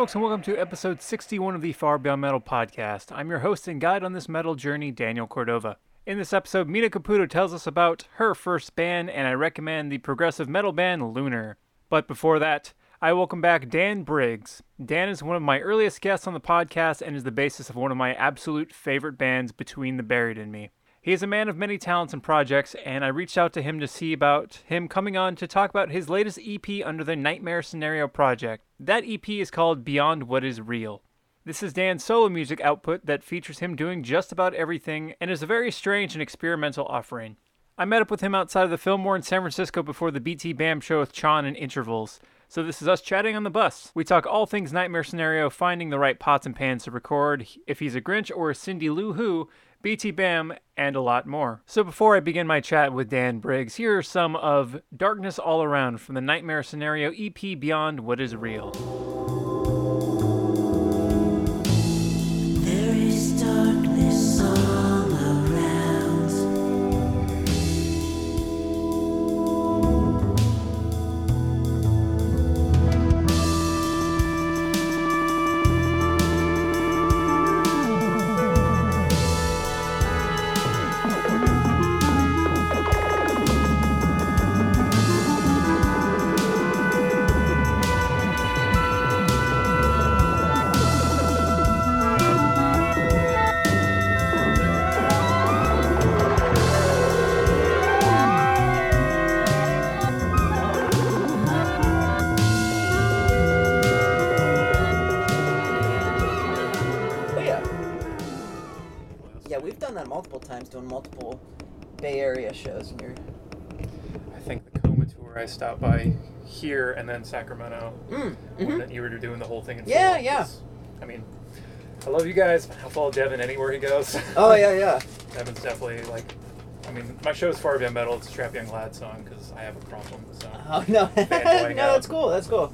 Folks, and welcome to episode 61 of the Far Beyond Metal podcast. I'm your host and guide on this metal journey, Daniel Cordova. In this episode, Mina Caputo tells us about her first band, and I recommend the progressive metal band Lunar. But before that, I welcome back Dan Briggs. Dan is one of my earliest guests on the podcast and is the bassist of one of my absolute favorite bands, Between the Buried and Me. He is a man of many talents and projects, and I reached out to him to see about him coming on to talk about his latest EP under the Nightmare Scenario project. That EP is called Beyond What Is Real. This is Dan's solo music output that features him doing just about everything and is a very strange and experimental offering. I met up with him outside of the Fillmore in San Francisco before the BT BAM show with Chon and Intervals. So this is us chatting on the bus. We talk all things Nightmare Scenario, finding the right pots and pans to record, if he's a Grinch or a Cindy Lou Who, BT BAM, and a lot more. So before I begin my chat with Dan Briggs, here are some of Darkness All Around from the Nightmare Scenario EP Beyond What Is Real. Then Sacramento. mm, mhm. that you were doing the whole thing in Yeah, yeah. I mean, I love you guys. I'll follow Devin anywhere he goes. Oh yeah, yeah. Devin's definitely like. I mean, my show is far beyond metal. It's a Strapping Young Lad song because I have a problem. So, Oh no, no, that's cool. That's cool.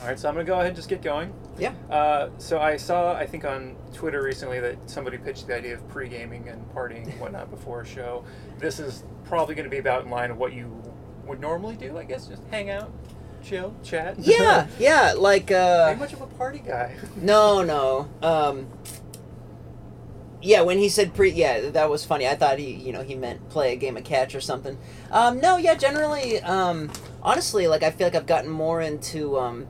all right, so I'm gonna go ahead and just get going. Yeah. Uh, so I saw, I think on Twitter recently that somebody pitched the idea of pre-gaming and partying and whatnot before a show. This is probably going to be about in line of what you would normally do, I guess. Just hang out, chill, chat. Yeah, yeah. Like uh, much of a party guy? no, no. Um, yeah, when he said pre, yeah, that was funny. I thought he, you know, he meant play a game of catch or something. Um, no, yeah, generally, um, honestly, like I feel like I've gotten more into. Um,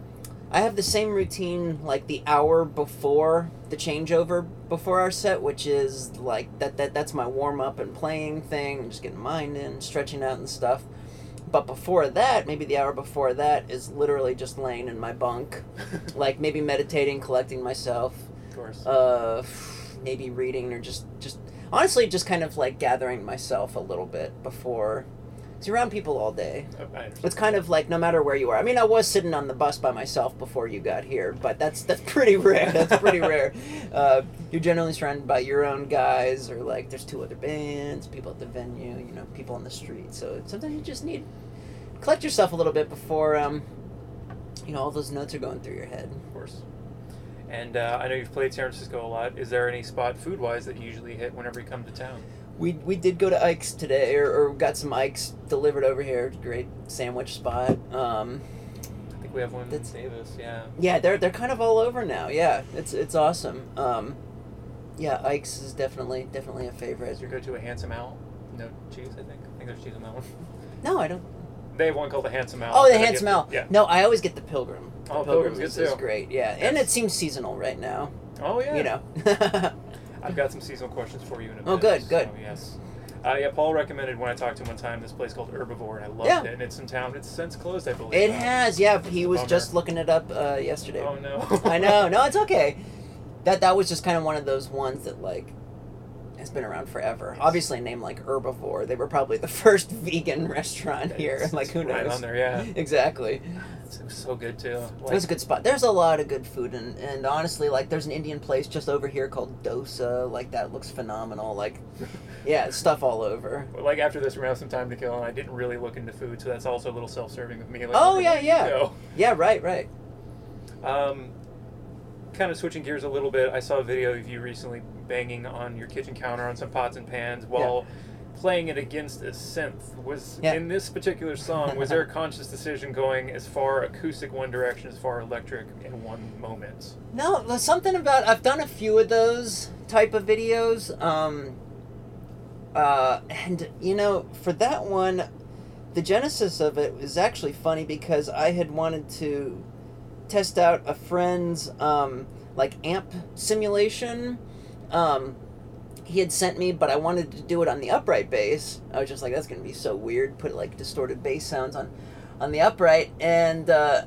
I have the same routine like the hour before the changeover before our set, which is like that. That that's my warm up and playing thing, and just getting mind in, stretching out and stuff. But before that, maybe the hour before that is literally just laying in my bunk, like maybe meditating, collecting myself, of course. uh, maybe reading or just just honestly just kind of like gathering myself a little bit before. Cause you're around people all day. It's kind of like no matter where you are. I mean, I was sitting on the bus by myself before you got here, but that's that's pretty rare. That's pretty rare. Uh, you're generally surrounded by your own guys, or like there's two other bands, people at the venue, you know, people on the street. So sometimes you just need collect yourself a little bit before um, you know, all those notes are going through your head. of course. And uh, I know you've played San Francisco a lot. Is there any spot food wise that you usually hit whenever you come to town? We, we did go to Ike's today, or, or got some Ike's delivered over here. Great sandwich spot. Um, I think we have one That's- in Davis, yeah. yeah, they're they're kind of all over now. Yeah, it's it's awesome. Um, yeah, Ike's is definitely definitely a favorite. Did you go to a Handsome Owl? No cheese, I think. I think there's cheese on that one. No, I don't. They have one called the Handsome Owl. Oh, the Handsome Owl. Yeah. No, I always get the Pilgrim. The Oh, Pilgrim's is, too. great. Yeah, and it seems seasonal right now. Oh, yeah. You know. I've got some seasonal questions for you in a minute. Oh, good, good. So, yes. Uh, yeah, Paul recommended when I talked to him one time this place called Herbivore, and I loved Yeah. it. And it's in town. It's since closed, I believe. it has. Yeah, he was bummer. just looking it up uh, yesterday. Oh no. I know. No, it's okay. That that was just kind of one of those ones that like has been around forever. Obviously, a name like Herbivore. They were probably the first vegan restaurant here. It's- like who knows? Right on there, yeah. Exactly. It's, so good too. It was a good spot. There's a lot of good food, and, and honestly, like, there's an Indian place just over here called Dosa. Like, that looks phenomenal. Like, yeah, stuff all over. Like after this, gonna have some time to kill, and I didn't really look into food, so that's also a little self-serving of me. Like, Oh, yeah, yeah. go? Yeah, right, right. Um, kind of switching gears a little bit, I saw a video of you recently banging on your kitchen counter on some pots and pans while playing it against a synth. Was Yeah. in this particular song, was there a conscious decision going as far acoustic one direction, as far electric in one moment? No, something about I've done a few of those type of videos. Um, uh, and you know, for that one, the genesis of it was actually funny because I had wanted to test out a friend's um, like amp simulation. Um, he had sent me, but I wanted to do it on the upright bass. I was just like, that's gonna be so weird. Put like distorted bass sounds on, on the upright, and uh,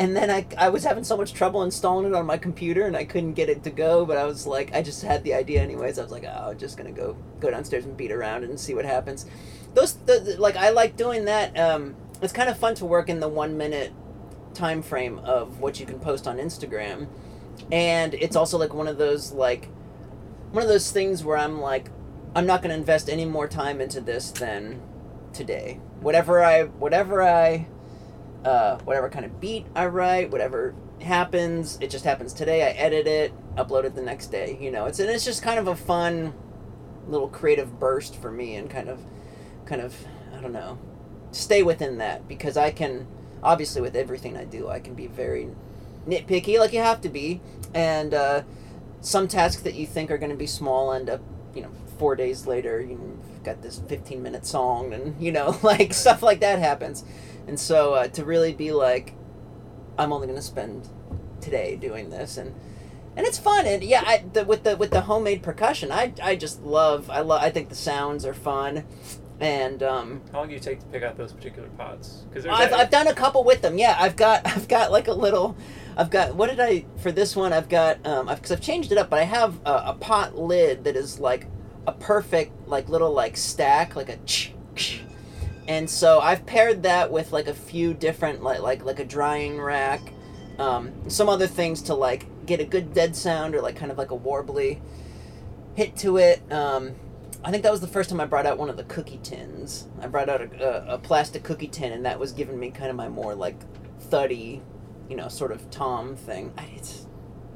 and then I, I was having so much trouble installing it on my computer and I couldn't get it to go but I was like I just had the idea anyways I was like oh I'm just gonna go go downstairs and beat around and see what happens those the, like I like doing that um, it's kind of fun to work in the one minute time frame of what you can post on Instagram and it's also like one of those like one of those things where I'm like I'm not gonna invest any more time into this than today whatever I whatever I uh, whatever kind of beat I write, whatever happens, it just happens today. I edit it, upload it the next day. You know, it's and it's just kind of a fun little creative burst for me, and kind of, kind of, I don't know, stay within that because I can obviously with everything I do, I can be very nitpicky, like you have to be, and uh, some tasks that you think are going to be small end up, you know, four days later, you've got this 15 minute song, and you know, like stuff like that happens. And so uh, to really be like, I'm only going to spend today doing this, and and it's fun. And yeah, I, the, with the with the homemade percussion, I, I just love. I love. I think the sounds are fun, and um, How long do you take to pick out those particular pots? Because I've, I've done a couple with them. Yeah, I've got I've got like a little. I've got what did I for this one? I've got um because I've changed it up, but I have a, a pot lid that is like a perfect like little like stack like a. Ch- and so I've paired that with like a few different like like like a drying rack, um, some other things to like get a good dead sound or like kind of like a warbly hit to it. Um, I think that was the first time I brought out one of the cookie tins. I brought out a, a, a plastic cookie tin, and that was giving me kind of my more like thuddy, you know, sort of tom thing. I, it's,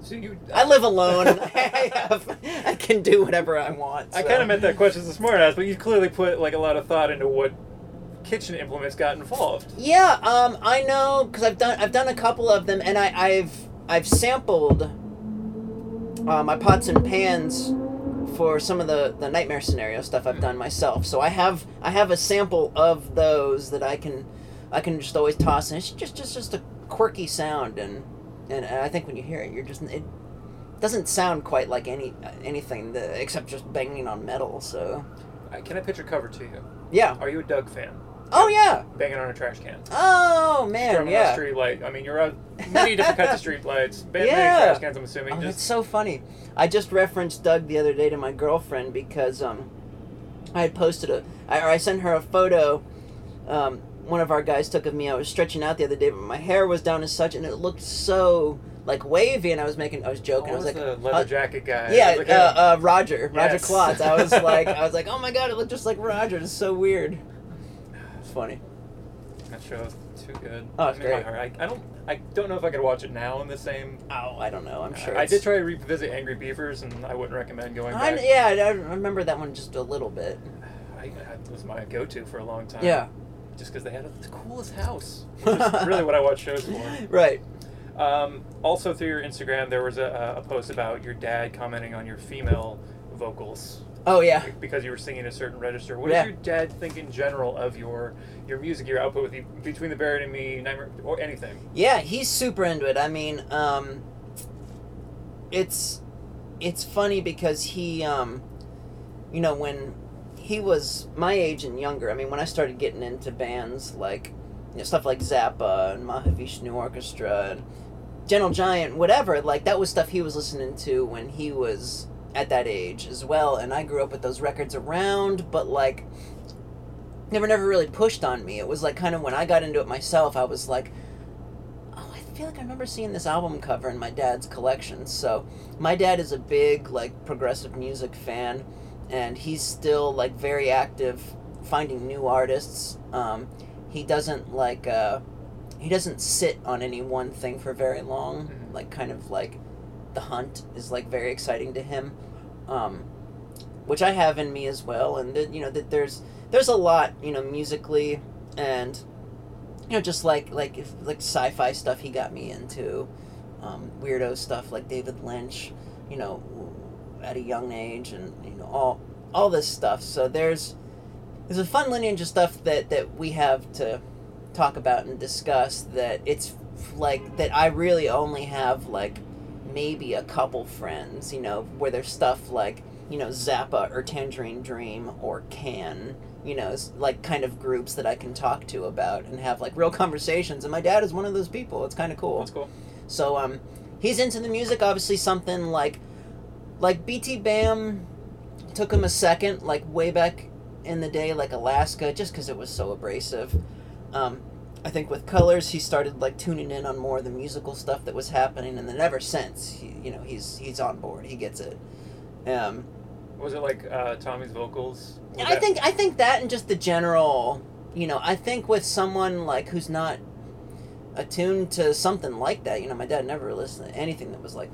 so you, I live alone. I, have, I can do whatever I want. I kind of meant that question as a smart ass, but you clearly put like a lot of thought into what kitchen implements got involved. Yeah, um, I know because I've done I've done a couple of them, and I, I've I've sampled uh, my pots and pans for some of the, the nightmare scenario stuff I've done myself. So I have I have a sample of those that I can I can just always toss, and it's just just just a quirky sound, and and I think when you hear it, you're just it doesn't sound quite like any anything that, except just banging on metal. So Uh, Can I pitch a cover to you? yeah. Are you a Doug fan? Oh yeah. Banging on a trash can. Oh man. Strumming Yeah. street light. I mean, you're out many different kinds of street lights. Banging Yeah. trash cans, I'm assuming. Oh, just so funny. I just referenced Doug the other day to my girlfriend because um, I had posted a, I, or I sent her a photo. Um, one of our guys took of me. I was stretching out the other day, but my hair was down as such, and it looked so like wavy. And I was making, I was joking. Oh, I was like, the leather uh, jacket guy. yeah, Like, uh, uh, Roger, Roger Yes. Klotz. I was like, I was like, oh my god, it looked just like Roger. It's so weird. It's funny. that show's too good. Oh, it's I mean, great. I, I don't. I don't know if I could watch it now in the same. Oh, I don't know. I'm sure. I did try to revisit Angry Beavers, and I wouldn't recommend going I, back. yeah, I I remember that one just a little bit. I, that was my go-to for a long time. Yeah. Just because they had the coolest house. Which is really what I watch shows for. Right. Um, also, through your Instagram, there was a, a post about your dad commenting on your female vocals Oh yeah. because you were singing a certain register. What does your dad think in general of your your music, your output with the, between the Buried and Me, Nightmare, or anything? Yeah, he's super into it. I mean, um, it's it's funny because he, um, you know, when he was my age and younger. I mean, when I started getting into bands like you know, stuff like Zappa and Mahavishnu Orchestra and Gentle Giant, whatever, like that was stuff he was listening to when he was at that age as well. And I grew up with those records around, but like never never really pushed on me. It was like kind of when I got into it myself, I was like, oh, I feel like I remember seeing this album cover in my dad's collection. So my dad is a big like progressive music fan, and he's still like very active finding new artists. Um, he doesn't like uh, he doesn't sit on any one thing for very long. Mhm. Like kind of like the hunt is like very exciting to him. Um, which I have in me as well, and that you know that there's there's a lot you know musically and you know just like like if, like sci-fi stuff he got me into, um, weirdo stuff like David Lynch, you know, at a young age, and you know all all this stuff. So there's there's a fun lineage of stuff that that we have to talk about and discuss that it's like that I really only have like maybe a couple friends, you know, where there's stuff like, you know, Zappa or Tangerine Dream or Can, you know, like kind of groups that I can talk to about and have like real conversations. And my dad is one of those people. It's kind of cool. That's cool. So um, he's into the music. Obviously, something like like BT Bam took him a second, like way back in the day, like Alaska, just because it was so abrasive. Um, I think with Colors, he started like tuning in on more of the musical stuff that was happening, and then ever since, he, you know, he's he's on board. He gets it. Um, Was it like uh, Tommy's vocals? Was I that- think I think that and just the general, you know, I think with someone like who's not attuned to something like that, you know, my dad never listened to anything that was like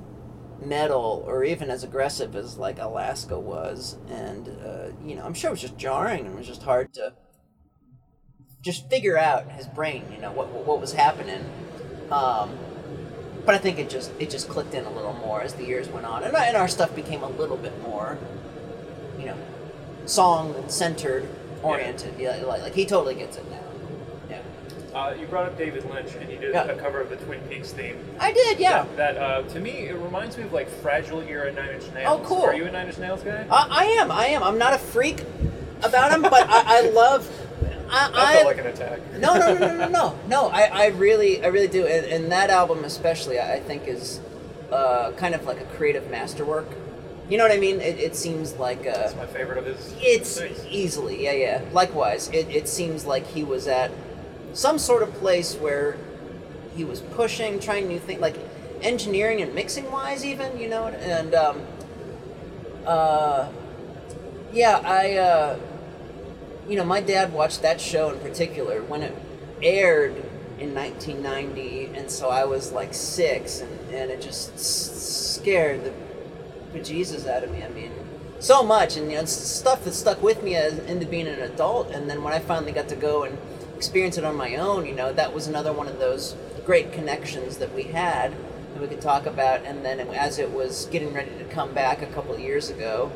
metal or even as aggressive as like Alaska was, and uh, you know, I'm sure it was just jarring and it was just hard to just figure out his brain, you know, what what was happening. Um, but I think it just it just clicked in a little more as the years went on, and, and our stuff became a little bit more, you know, song centered, oriented. Yeah, like, like he totally gets it now. Uh, you brought up David Lynch, and he did Yeah. a cover of the Twin Peaks theme. I did. Yeah, That, that uh, to me, it reminds me of like Fragile era Nine Inch Nails. Oh, cool. Are you a Nine Inch Nails guy? I, I am. I am. I'm not a freak about him, but I, I love. I, I, felt like an attack. no, no, no, no, no, no, no. I, I really, I really do, and, and that album especially, I I think is uh, kind of like a creative masterwork. You know what I mean? It, it seems like uh, That's my favorite of his. it's things. easily, yeah, yeah. Likewise, it, it seems like he was at some sort of place where he was pushing, trying new things, like engineering and mixing wise, even, you know, and um, uh, yeah, I, uh, you know, my dad watched that show in particular when it aired in 1990, and so I was like six, and, and it just scared the bejesus out of me. I mean, so much, and you know, stuff that stuck with me as into being an adult. And then when I finally got to go and experience it on my own, you know, that was another one of those great connections that we had that we could talk about. And then as it was getting ready to come back a couple of years ago,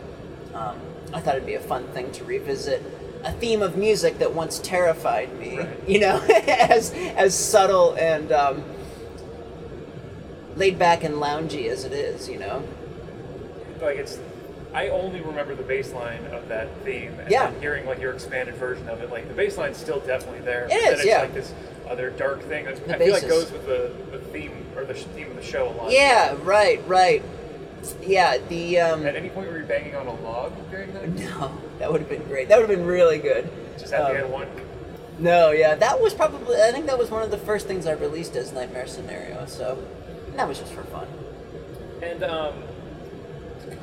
um, I thought it'd be a fun thing to revisit a theme of music that once terrified me. Right. You know, as as subtle and um, laid back and loungy as it is. You know. like it's I only remember the baseline of that theme and Yeah. hearing like your expanded version of it like the bass line's still definitely there It but is, it's yeah. like this other dark thing that The I feel like goes with the, the theme or the theme of the show a lot Yeah, right, right. Yeah, the um at any point were you banging on a log during that no, that would have been great. That would have been really good. just at Um, the end one No, yeah, that was probably I think that was one of the first things I released as Nightmare Scenario. So that was just for fun. and um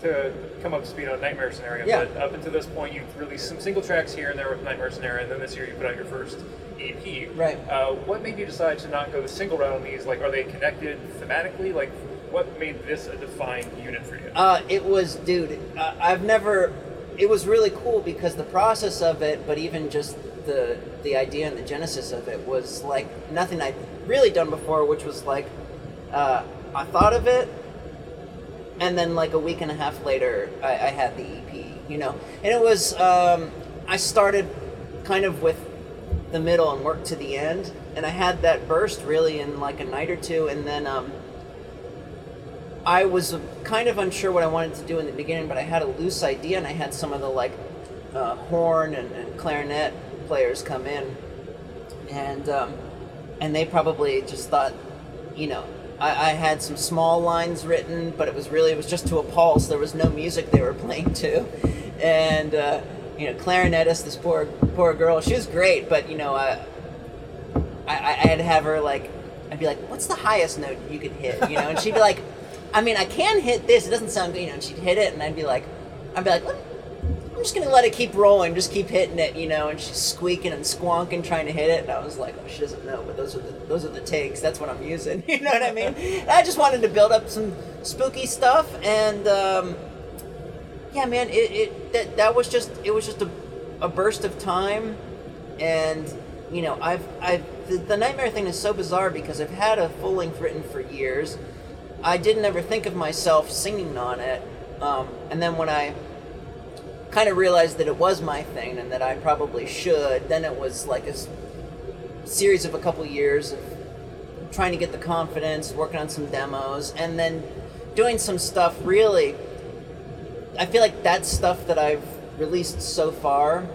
to come up to speed on Nightmare Scenario Yeah. but up until this point you've released some single tracks here and there with Nightmare Scenario and then this year you put out your first EP Right. uh, what made you decide to not go the single route on these like are they connected thematically like what made this a defined unit for you Uh, it was, dude. Uh, I've never. It was really cool because the process of it, but even just the the idea and the genesis of it was like nothing I'd really done before. Which was like, uh, I thought of it, and then like a week and a half later, I, I had the EP. You know, and it was. Um, I started kind of with the middle and worked to the end, and I had that burst really in like a night or two, and then. Um, I was kind of unsure what I wanted to do in the beginning, but I had a loose idea, and I had some of the like uh, horn and, and clarinet players come in, and um, and they probably just thought, you know, I, I had some small lines written, but it was really it was just to a pulse. There was no music they were playing to, and uh, you know, clarinetist, this poor poor girl, she was great, but you know, I, I, I- I'd have her like, I'd be like, "What's the highest note you could hit?" You know, and she'd be like, "I mean, I can hit this. It doesn't sound good." You know, and she'd hit it, and I'd be like, "I'd be like, "What- I'm just gonna let it keep rolling, just keep hitting it." You know, and she's squeaking and squonking trying to hit it, and I was like, "Oh, she doesn't know, but those are the those are the takes. That's what I'm using." You know what I mean? And I just wanted to build up some spooky stuff, and um, yeah, man, it, it that that was just it was just a, a burst of time, and you know I've I've the, the nightmare thing is so bizarre because I've had a full length written for years. I didn't ever think of myself singing on it, um, and then when I kind of realized that it was my thing and that I probably should, then it was like a series of a couple years of trying to get the confidence, working on some demos, and then doing some stuff really. I feel like that stuff that I've released so far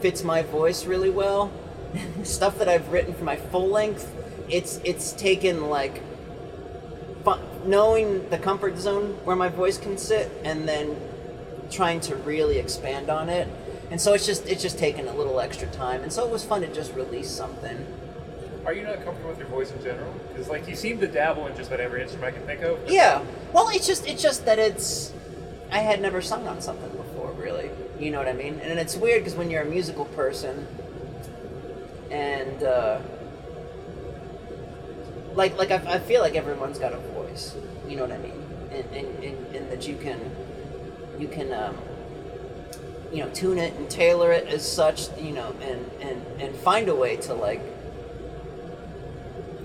fits my voice really well. stuff that I've written for my full length, it's it's taken like knowing the comfort zone where my voice can sit and then trying to really expand on it. And so it's just it's just taken a little extra time. And so it was fun to just release something. Are you not comfortable with your voice in general? Because like you seem to dabble in just about every instrument I can think of. Yeah. Well, it's just it's just that it's I had never sung on something before, really. You know what I mean? And it's weird because when you're a musical person, and uh, like like I, I feel like everyone's got a voice. You know what I mean? And and, and, and that you can you can um, you know tune it and tailor it as such. You know, and and and find a way to like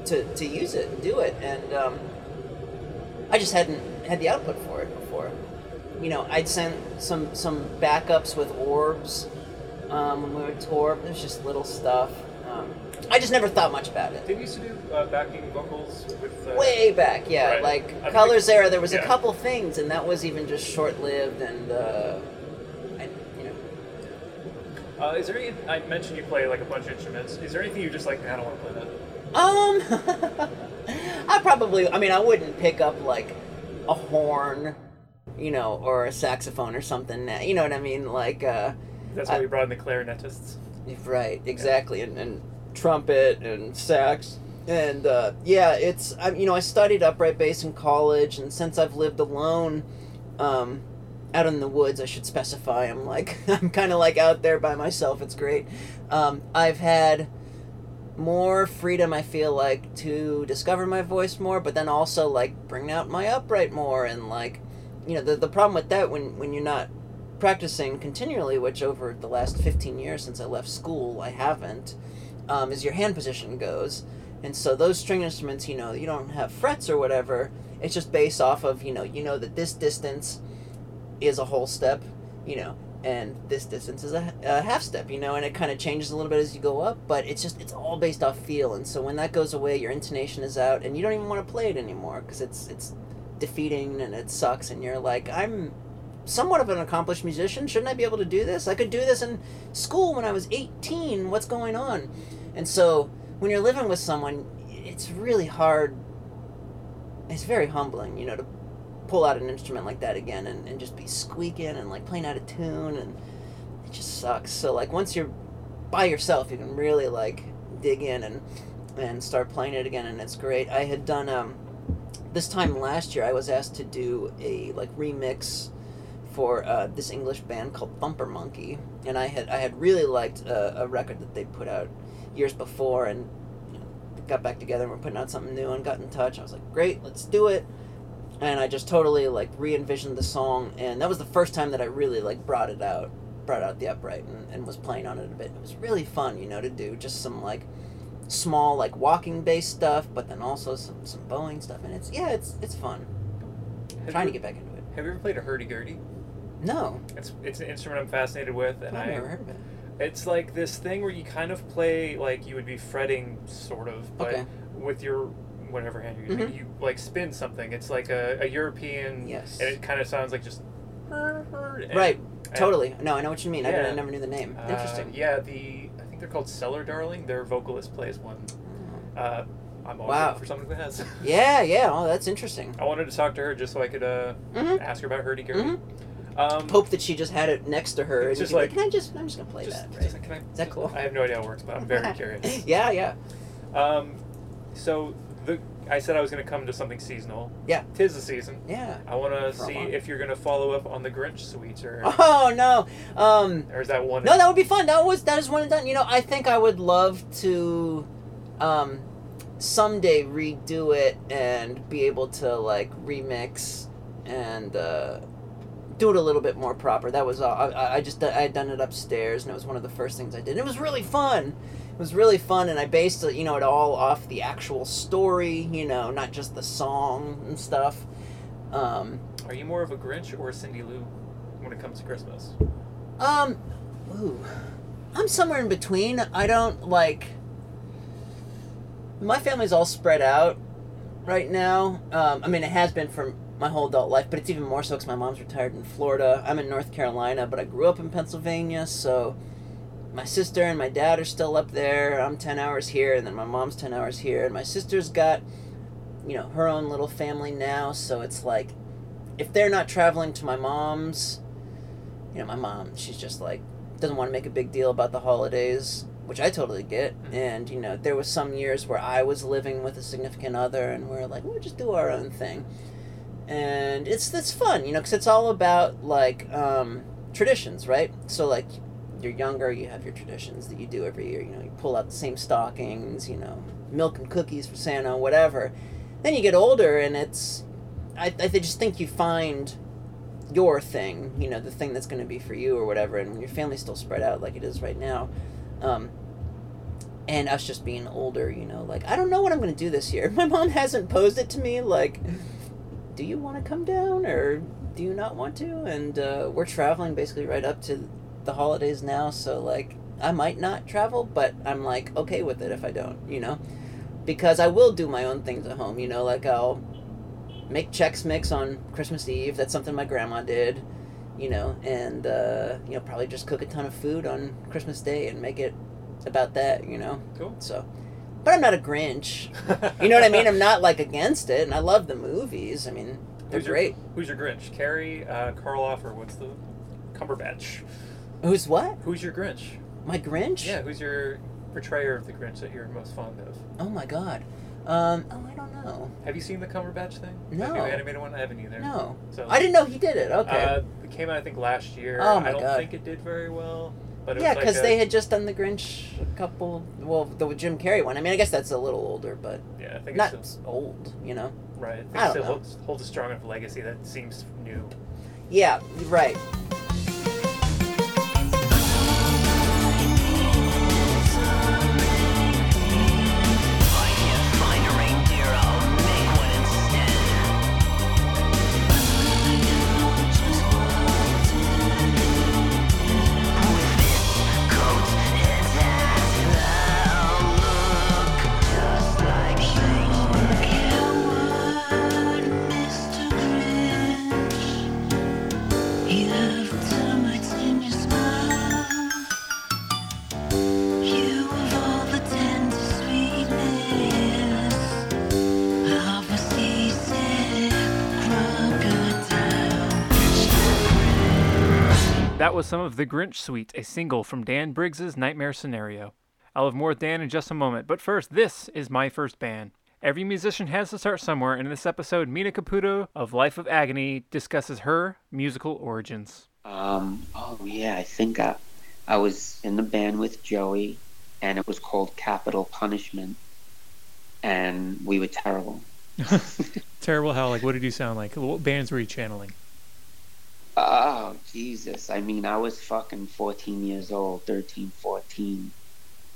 to to use it and do it and. Um, I just hadn't had the output for it before. You know, I'd sent some some backups with orbs um, when we would tour. Was just little stuff. I just never thought much about it. Did you used to do uh, backing vocals with? Uh, Way back, yeah, Right. like I think- Colors era, there was a couple things, and that was even just short lived. And uh, I, you know, Uh, is there any? I mentioned you play like a bunch of instruments. Is there anything you just like? I don't want to play that. Um, I probably. I mean, I wouldn't pick up like a horn, you know, or a saxophone or something. You know what I mean? Like, uh, That's why I- we brought in the clarinetists. right, exactly, and, and trumpet and sax. And uh, yeah, it's I, you know I studied upright bass in college, and since I've lived alone, um, out in the woods, I should specify. I'm like I'm kind of like out there by myself. It's great. Um, I've had more freedom i feel like to discover my voice more but then also like bring out my upright more and like you know the, the problem with that when when you're not practicing continually which over the last 15 years since i left school i haven't um, as your hand position goes. And so those string instruments you know you don't have frets or whatever. It's just based off of you know you know that this distance is a whole step you know and this distance is a, a half step you know and it kind of changes a little bit as you go up but it's just it's all based off feel. And so when that goes away your intonation is out and you don't even want to play it anymore because it's it's defeating and it sucks and you're like i'm somewhat of an accomplished musician. Shouldn't i be able to do this? I could do this in school when i was 18 what's going on? And so when you're living with someone it's really hard it's very humbling you know to pull out an instrument like that again and, and just be squeaking and like playing out of tune and it just sucks. So like once you're by yourself you can really like dig in and and start playing it again and it's great. I had done um this time last year i was asked to do a like remix for uh, this english band called thumper monkey and i had i had really liked a, a record that they put out years before and you know, got back together and we're putting out something new and got in touch i was like great let's do it and I just totally like re-envisioned the song, and that was the first time that I really like brought it out, brought out the upright, and, and was playing on it a bit. It was really fun, you know, to do just some like small like walking bass stuff, but then also some some bowing stuff, and it's yeah, it's it's fun. Have trying you, to get back into it. Have you ever played a hurdy gurdy? No, It's it's an instrument I'm fascinated with, and I've I never heard of it. It's like this thing where you kind of play like you would be fretting, sort of, but Okay. with your whatever hand you're using, Mhm. you like spin something. It's like a, a European, Yes. and it kind of sounds like just. and- Right, and, totally. No, I know what you mean. I, Yeah. I never knew the name. uh, Interesting. Yeah, the I think they're called Cellar Darling. Their vocalist plays one. Uh, I'm all Wow. for someone who has. Yeah, yeah. Oh, that's interesting. I wanted to talk to her just so I could uh, Mhm. ask her about hurdy gurdy. Um, Hope that she just had it next to her, and just be like- Can I just? I'm just gonna play just, that. just- Right? can I, Is that cool? I have no idea how it works, but I'm very curious. yeah, yeah. Um, so the I said I was going to come to something seasonal. Yeah. Tis the season. Yeah. I want to see if you're going to follow up on the Grinch Suites or Oh no. Um. or is that one? No, that would be fun. That was that is one and done. You know, I think I would love to, um, someday redo it and be able to like remix and uh, do it a little bit more proper. That was all. I, I- I just I had done it upstairs, and it was one of the first things I did. It was really fun. It was really fun, and I based it, you know, it all off the actual story, you know, not just the song and stuff. Um, Are you more of a Grinch or a Cindy Lou when it comes to Christmas? um, ooh, I'm somewhere in between. I don't like. My family's all spread out right now. Um, I mean, it has been for my whole adult life, but it's even more so because my mom's retired in Florida. I'm in North Carolina, but I grew up in Pennsylvania, so my sister and my dad are still up there. I'm 10 hours here, and then my mom's 10 hours here, and my sister's got, you know, her own little family now, so it's like, if they're not traveling to my mom's, you know, my mom, she's just like, doesn't want to make a big deal about the holidays, which I totally get. Mm-hmm. And, you know, there was some years where I was living with a significant other, and we are like, we'll just do our own thing. And it's it's fun, you know, because it's all about like um, traditions, right? So like, you're younger, you have your traditions that you do every year. You know, you pull out the same stockings, you know, milk and cookies for Santa, whatever. Then you get older, and it's I, I just think you find your thing, you know, the thing that's going to be for you or whatever, and your family's still spread out like it is right now, um, and us just being older, you know, like I don't know what I'm going to do this year. My mom hasn't posed it to me like, do you want to come down or do you not want to? And uh, we're traveling basically right up to the holidays now, so like I might not travel, but I'm like okay with it if I don't, you know, because I will do my own things at home, you know, like I'll make Chex Mix on Christmas Eve. That's something my grandma did, you know, and uh, you know probably just cook a ton of food on Christmas Day and make it about that, you know. Cool. So, but I'm not a Grinch. You know what I mean? I'm not like against it, and I love the movies. I mean, they're Who's your- great. who's your Grinch? Carrey, uh, Karloff, or what's the Cumberbatch? Who's what? Who's your Grinch? My Grinch? Yeah, who's your portrayer of the Grinch that you're most fond of? Oh my God. Um. Oh, I don't know. Have you seen the Cumberbatch thing? The No. new animated one? I haven't either. No. So I didn't know he did it. Okay. Uh, it came out I think last year. Oh my I don't God. think it did very well. But yeah, was like because they had just done the Grinch a couple. Well, the Jim Carrey one. I mean, I guess that's a little older, but Yeah, I think not it's still, old. You know. right. I think I it don't still know. holds, holds a strong enough legacy that seems new. Yeah. Right. Some of The Grinch Suite, a single from Dan Briggs's Nightmare Scenario. I'll have more with Dan in just a moment, but first, this is my first band. Every musician has to start somewhere, and in this episode, Mina Caputo of Life of Agony discusses her musical origins. Um, oh yeah, I think I, I was in the band with Joey, and it was called Capital Punishment, and we were terrible. Terrible how, like, what did you sound like? What bands were you channeling? Oh Jesus! I mean, I was fucking 14 years old, 13, 14.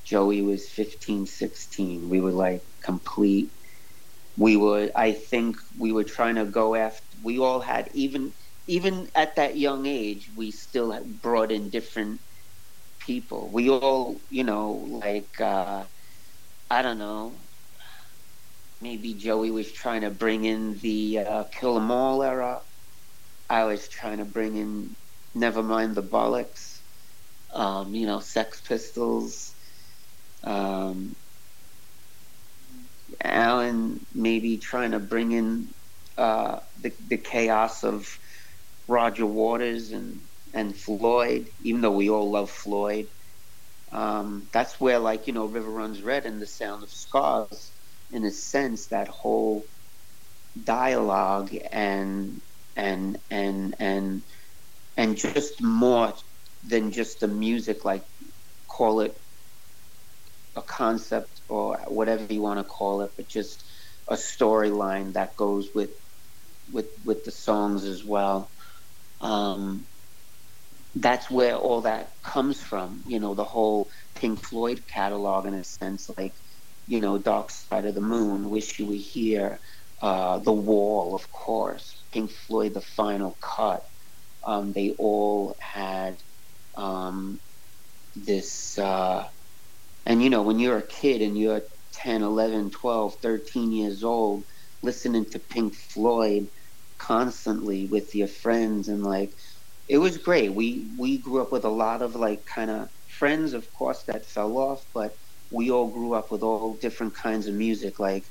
Joey was 15, 16. We were like complete. We were. I think we were trying to go after. We all had even even at that young age. We still brought in different people. We all, you know, like uh, I don't know. Maybe Joey was trying to bring in the uh, Kill 'Em All era. I was trying to bring in never mind the Bollocks, um, you know, Sex Pistols. Um, Alan maybe trying to bring in uh, the, the chaos of Roger Waters and, and Floyd, even though we all love Floyd. Um, that's where, like, you know, River Runs Red and the Sound of Scars, in a sense, that whole dialogue and and and and and just more than just the music like call it a concept or whatever you want to call it but just a storyline that goes with with with the songs as well um, that's where all that comes from. You know, the whole Pink Floyd catalog, in a sense, like you know, Dark Side of the Moon, Wish You Were Here, uh, The Wall, of course, Pink Floyd, The Final Cut. Um, they all had um, this, uh, and you know, when you're a kid and you're 10, 11, 12, 13 years old, listening to Pink Floyd constantly with your friends and like, it was great. We we grew up with a lot of like kind of friends, of course, that fell off, but we all grew up with all different kinds of music. Like,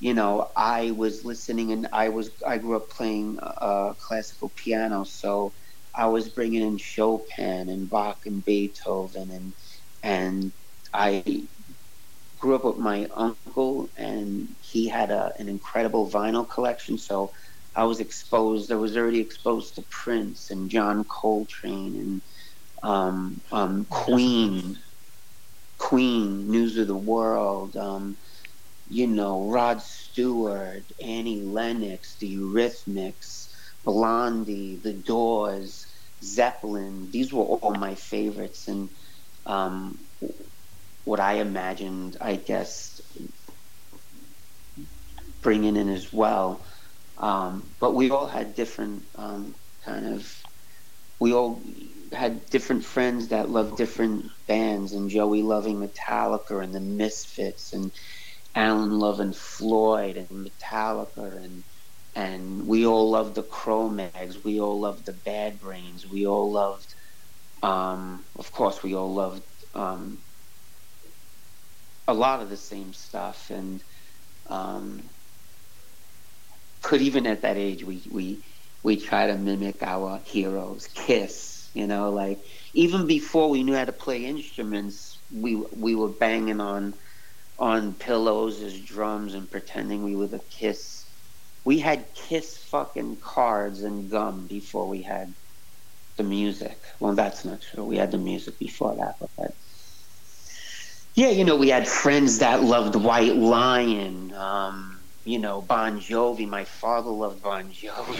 you know, I was listening and I was I grew up playing uh, classical piano, so I was bringing in Chopin and Bach and Beethoven and and I grew up with my uncle and he had a, an incredible vinyl collection, so I was exposed. I was already exposed to Prince and John Coltrane and um, um, Queen, Queen, News of the World. Um, you know, Rod Stewart, Annie Lennox, The Eurythmics, Blondie, The Doors, Zeppelin. These were all my favorites, and um, what I imagined, I guess, bringing in as well. Um, but we all had different um, kind of, we all had different friends that loved different bands, and Joey loving Metallica and the Misfits, and Alan Love and Floyd and Metallica, and and we all loved the Cro-Mags. We all loved the Bad Brains. We all loved, um, of course, we all loved um, a lot of the same stuff, and um, could even at that age we we we try to mimic our heroes. Kiss, you know, like even before we knew how to play instruments, we we were banging on on pillows as drums and pretending we were the Kiss. We had Kiss fucking cards and gum before we had the music. Well, that's not true. We had the music before that, but yeah, you know, we had friends that loved White Lion. Um, you know, Bon Jovi. My father loved Bon Jovi.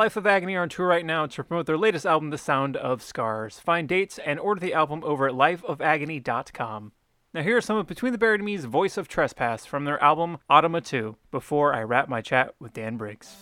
Life of Agony are on tour right now to promote their latest album, The Sound of Scars. Find dates and order the album over at lifeofagony.com. Now, here are some of Between the Buried and Me's Voice of Trespass from their album Automata 2, before I wrap my chat with Dan Briggs.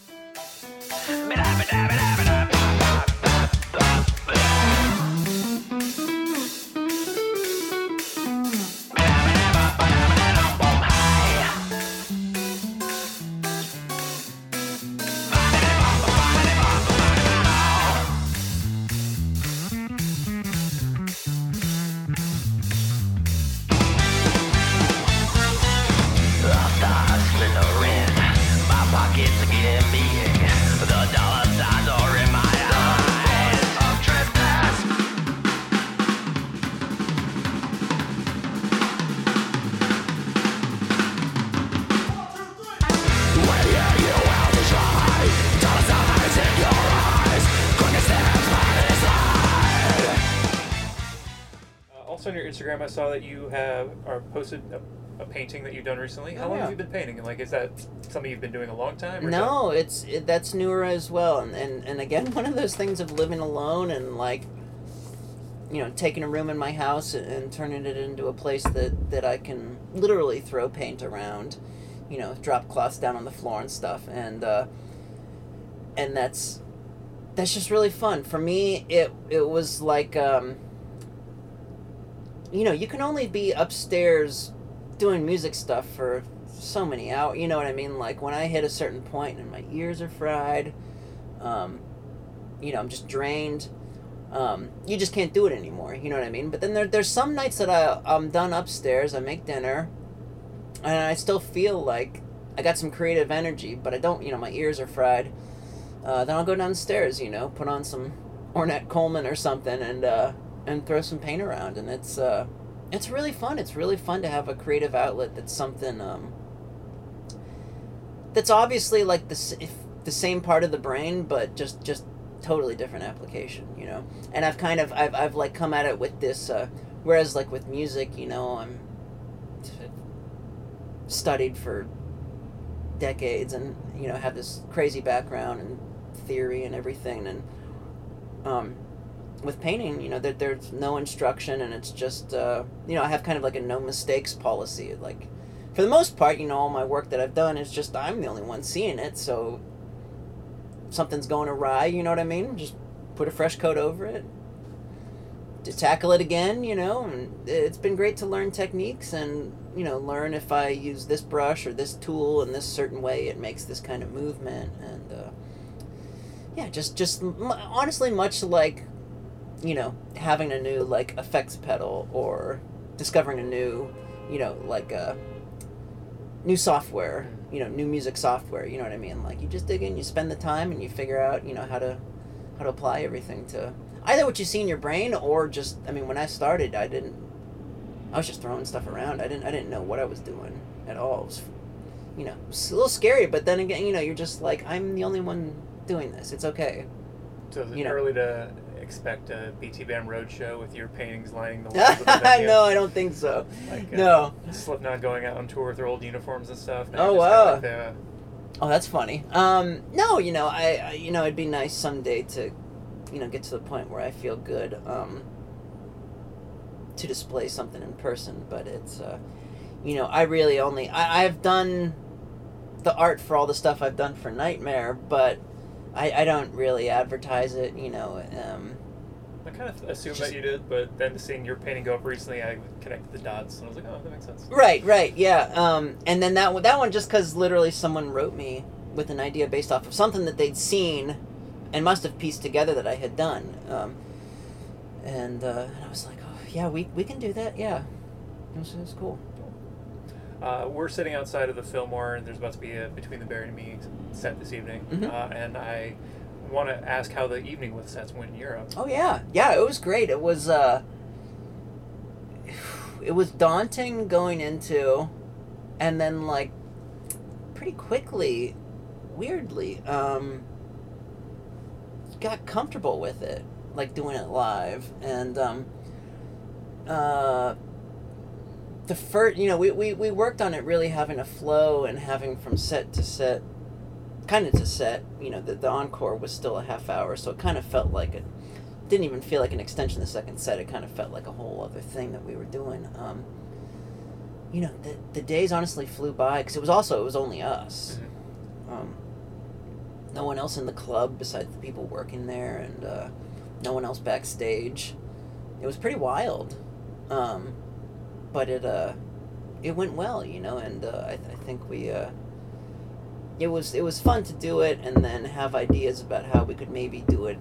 Saw that you have posted a, a painting that you've done recently. How Oh, long yeah. have you been painting? And like, is that something you've been doing a long time? No, it's it, that's newer as well, and, and and again, one of those things of living alone and like, you know, taking a room in my house and, and turning it into a place that that I can literally throw paint around, you know, drop cloths down on the floor and stuff, and uh, and that's that's just really fun for me. It it was like um, you know, you can only be upstairs doing music stuff for so many hours. You know what I mean? Like when I hit a certain point and my ears are fried, um, you know, I'm just drained. Um, you just can't do it anymore. You know what I mean? But then there, there's some nights that I I'm done upstairs. I make dinner, and I still feel like I got some creative energy, but I don't, you know, my ears are fried. Uh, then I'll go downstairs, you know, put on some Ornette Coleman or something, and uh, and throw some paint around, and it's uh, it's really fun. It's really fun to have a creative outlet that's something um, that's obviously like the if the same part of the brain, but just just totally different application, you know. And I've kind of I've I've like come at it with this. Uh, whereas like with music, you know, I'm studied for decades and you know have this crazy background and theory and everything and um, with painting you know there, there's no instruction and it's just uh, you know i have kind of like a no mistakes policy. Like for the most part you know all my work that i've done is just i'm the only one seeing it so something's going awry you know what i mean? Just put a fresh coat over it to tackle it again you know and it's been great to learn techniques and you know learn if i use this brush or this tool in this certain way it makes this kind of movement and uh, yeah just just honestly much like you know having a new like effects pedal or discovering a new you know like a new software mm. you know new music software you know what i mean? Like you just dig in you spend the time and you figure out you know how to how to apply everything to either what you see in your brain or just i mean when i started i didn't i was just throwing stuff around. I didn't i didn't know what i was doing at all. It was you know it's a little scary but then again you know you're just like i'm the only one doing this. It's okay. So is it You know. early to expect a BTBAM roadshow with your paintings lining the walls of the venue? no i don't think so Like, uh, no Slipknot going out on tour with their old uniforms and stuff. Oh, wow. Like the, Oh, that's funny. Um, no, you know, I, I, you know, it'd be nice someday to, you know, get to the point where I feel good, um, to display something in person. But it's, uh, you know, I really only, I, I've done the art for all the stuff I've done for Nightmare, but I, I don't really advertise it. You know, um, I kind of assumed Just- that you did, but then seeing your painting go up recently, I connected the dots, and I was like, oh, that makes sense. Right, right, yeah. Um, and then that one, that one, just because literally someone wrote me with an idea based off of something that they'd seen, and must have pieced together that I had done. Um, and, uh, and I was like, oh yeah, we we can do that. Yeah, it was, it was cool. Uh, we're sitting outside of the Fillmore, and there's about to be a Between the Buried and Me set this evening. Mhm. Uh, and I want to ask how the evening with sets went in Europe. Oh yeah, yeah, it was great. It was uh, it was daunting going into, and then like, pretty quickly, weirdly, um, got comfortable with it, like doing it live, and um, uh. The first, you know, we, we, we worked on it really having a flow and having from set to set kind of to set. You know, the, the encore was still a half hour, so it kind of felt like it didn't even feel like an extension of the second set. It kind of felt like a whole other thing that we were doing. Um, you know, the, the days honestly flew by because it was also it was only us. Um, no one else in the club besides the people working there, and uh, no one else backstage. It was pretty wild, um, but it uh, it went well, you know, and uh, I, I think we. Uh, it was it was fun to do it and then have ideas about how we could maybe do it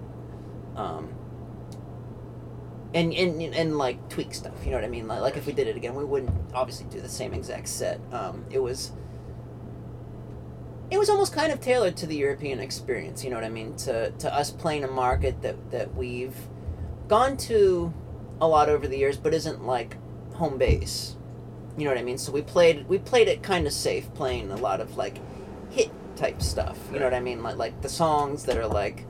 um and and, and like tweak stuff you know what i mean like, like if we did it again we wouldn't obviously do the same exact set um it was it was almost kind of tailored to the european experience you know what i mean to to us playing a market that that we've gone to a lot over the years but isn't like home base you know what i mean so we played we played it kind of safe playing a lot of like hit type stuff. You know what I mean? Like like the songs that are like,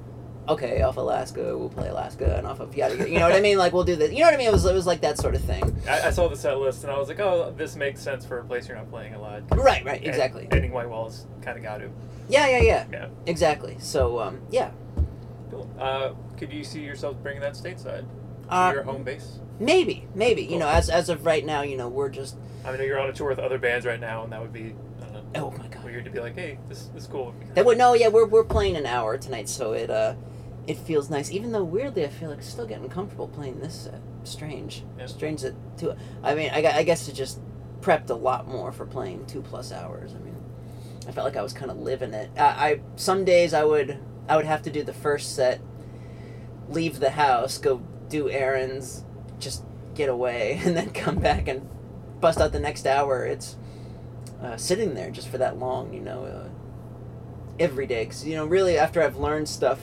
okay, off Alaska, we'll play Alaska, and off of yada yada. You know what I mean? Like we'll do this. You know what I mean? It was it was like that sort of thing. I, I saw the set list, and I was like, oh, this makes sense for a place you're not playing a lot. Right, right, exactly. Ending White Walls kind of got to. Yeah, yeah, yeah, Yeah. exactly. So um, yeah, Cool. Uh, could you see yourself bringing that stateside? Uh, your home base? maybe, maybe. You know, as as of right now, you know, we're just I mean, you're on a tour with other bands right now, and that would be, know, oh my god. weird to be like, hey, this, this is cool. That would no, yeah, we're we're playing an hour tonight, so it uh, it feels nice. Even though weirdly, I feel like still getting comfortable playing this set. Strange, Yeah. strange that two. I mean, I, I guess it just prepped a lot more for playing two plus hours. I mean, I felt like I was kind of living it. I, I some days I would I would have to do the first set, leave the house, go do errands, just get away, and then come back and bust out the next hour. It's uh, sitting there just for that long, you know, uh, every day. Because you know, really, after I've learned stuff,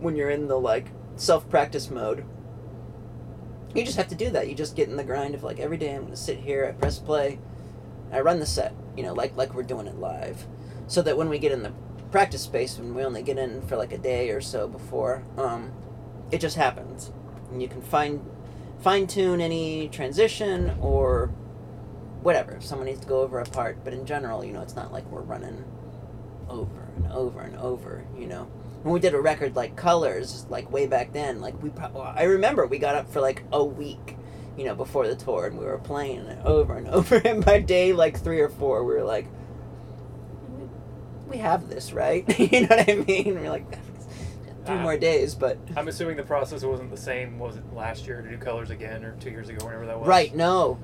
when you're in the like self practice mode, you just have to do that. You just get in the grind of like every day I'm gonna sit here, I press play, I run the set, you know, like like we're doing it live, so that when we get in the practice space, when we only get in for like a day or so before, um, it just happens, and you can fine fine tune any transition or whatever. If someone needs to go over a part, but in general, you know, it's not like we're running over and over and over, you know. When we did a record like Colors, like way back then, like we pro- I remember we got up for like a week, you know, before the tour and we were playing it over and over and by day like 3 or 4 we were like we have this, right? you know what I mean? We're like three Ah. more days, but I'm assuming the process wasn't the same. Was it last year to do colors again, or two years ago, whenever that was? Right. No.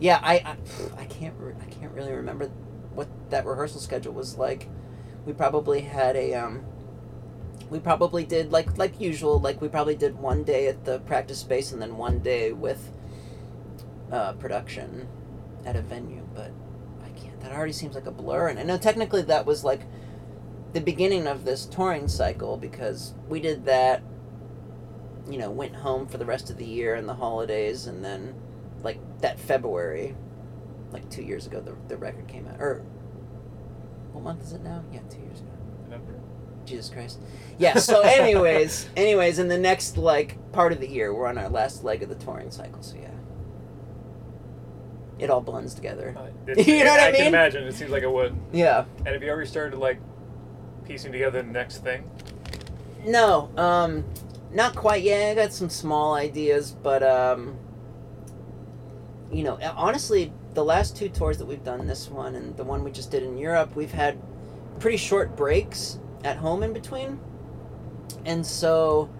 Yeah. I. I, I can't. Re- I can't really remember what that rehearsal schedule was like. We probably had a. Um, we probably did like like usual. Like we probably did one day at the practice space and then one day with. Uh, production, at a venue, but I can't. That already seems like a blur. And I know technically that was like. The beginning of this touring cycle because we did that you know, went home for the rest of the year and the holidays, and then, like that February, like two years ago, the the record came out. Or what month is it now? Yeah, two years ago. November. Jesus Christ. Yeah. So, anyways, anyways, in the next like part of the year, we're on our last leg of the touring cycle. So yeah, it all blends together. Uh, You know what I I can imagine. It seems like it would. Yeah. And have you ever started like piecing together the next thing? No, um, not quite yet. I got some small ideas, but um, you know, honestly, the last two tours that we've done, this one and the one we just did in Europe, we've had pretty short breaks at home in between, and so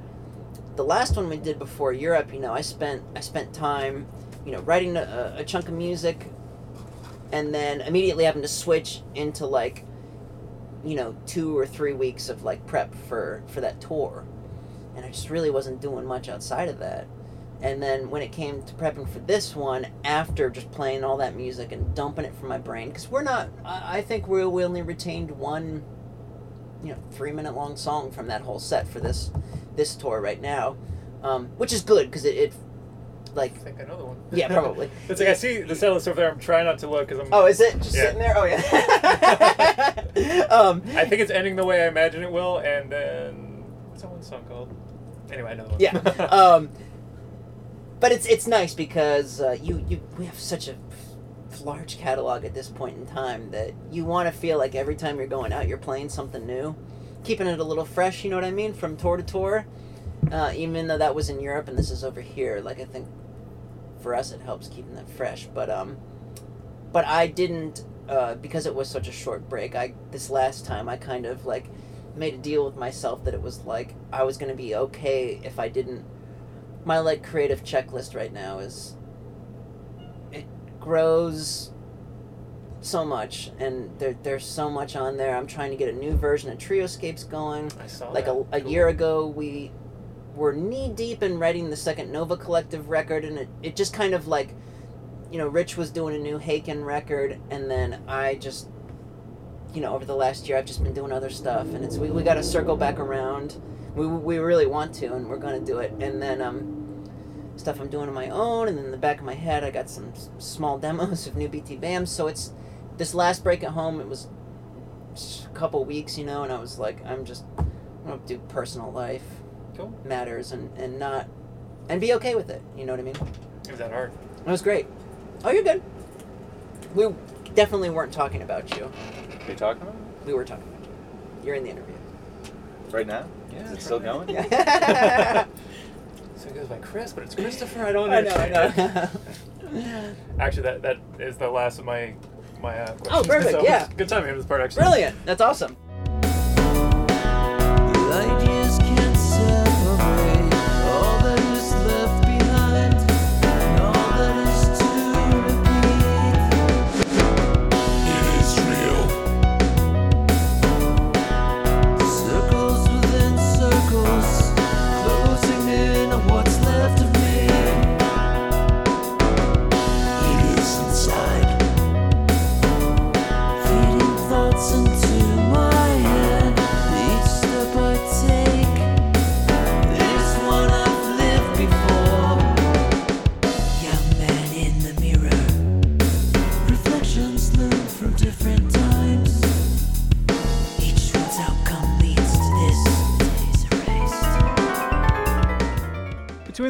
the last one we did before Europe, you know, I spent I spent time, you know, writing a, a chunk of music, and then immediately having to switch into like you know two or three weeks of like prep for for that tour and i just really wasn't doing much outside of that and then when it came to prepping for this one after just playing all that music and dumping it from my brain because we're not I, I think we, we only retained one you know three minute long song from that whole set for this this tour right now um, which is good because it, it like I think the one. Yeah, probably. it's like I see the set list over there. I'm trying not to look because I'm. oh is it just Yeah. sitting there oh yeah um, I think it's ending the way I imagine it will, and then what's that one song called? Anyway, I know yeah. Um, but it's it's nice because uh, you you we have such a large catalog at this point in time that you want to feel like every time you're going out, you're playing something new, keeping it a little fresh. You know what I mean? From tour to tour. Uh, even though that was in Europe and this is over here, like I think for us it helps keeping that fresh. But um, but I didn't uh, because it was such a short break. I this last time I kind of like made a deal with myself that it was like I was gonna be okay if I didn't. My like creative checklist right now is it grows so much and there, there's so much on there. I'm trying to get a new version of Trioscapes going I saw like that. a, a Cool. year ago we were knee deep in writing the second nova collective record and it, it just kind of like you know rich was doing a new haken record and then i just you know over the last year i've just been doing other stuff and it's we, we got to circle back around we, we really want to and we're going to do it and then um stuff i'm doing on my own and then in the back of my head i got some s- small demos of new bt bams so it's this last break at home it was a couple weeks you know and i was like i'm just I'm gonna do personal life Cool. matters and, and not and be okay with it. You know what I mean? Is that hard? It was great. Oh, you're good. We definitely weren't talking about you. Are you talking about it? We were talking about you. You're in the interview. right now? Yeah, Is it it's still right going? Yeah. So it goes by Chris, but it's Christopher. I don't know. I know. I understand. know. Actually, that that is the last of my my uh, questions. Oh, perfect, So, yeah. Good time in this part actually. Brilliant. That's awesome.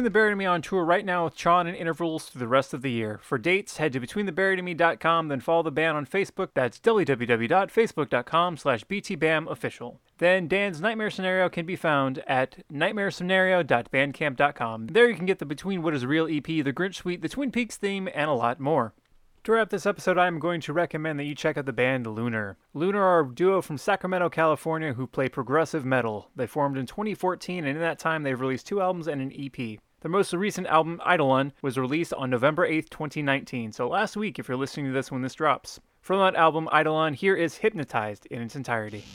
Between the Buried and Me on tour right now with Chon and intervals through the rest of the year. For dates, head to betweentheburiedandme.com, then follow the band on Facebook. That's www.facebook.com slash btbamofficial. Then Dan's Nightmare Scenario can be found at nightmarescenario.bandcamp.com. There you can get the Between What Is Real EP, the Grinch Suite, the Twin Peaks theme, and a lot more. To wrap this episode, I'm going to recommend that you check out the band Lunar. Lunar are a duo from Sacramento, California who play progressive metal. They formed in 2014, and in that time, they've released two albums and an EP. Their most recent album, Eidolon, was released on November 8th, 2019, so last week if you're listening to this when this drops. From that album, Eidolon, here is Hypnotized in its entirety.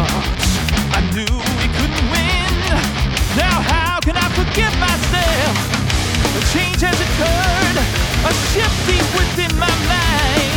I knew we couldn't win. Now how can I forgive myself? A change has occurred, a shift deep within my mind.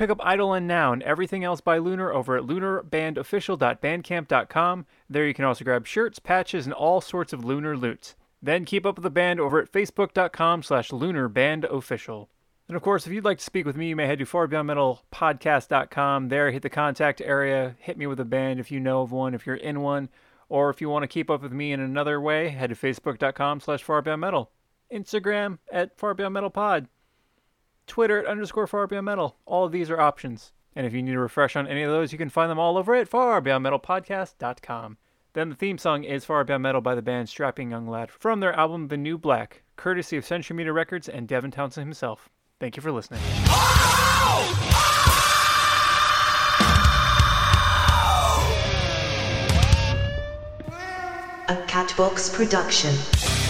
Pick up now and everything else by Lunar over at lunarbandofficial.bandcamp.com. There you can also grab shirts, patches, and all sorts of Lunar loot. Then keep up with the band over at facebook.com slash lunarbandofficial. And of course, if you'd like to speak with me, you may head to farbeyondmetalpodcast.com. There, hit the contact area, hit me with a band if you know of one, if you're in one, or if you want to keep up with me in another way, head to facebook.com slash farbeyondmetal, Instagram at farbeyondmetalpod, Twitter at underscore far beyond metal. All of these are options. And if you need a refresh on any of those, you can find them all over at farbeyondmetalpodcast.com. Then the theme song is Far Beyond Metal by the band Strapping Young Lad from their album The New Black, courtesy of Century Media Records and Devin Townsend himself. Thank you for listening. A Catbox production.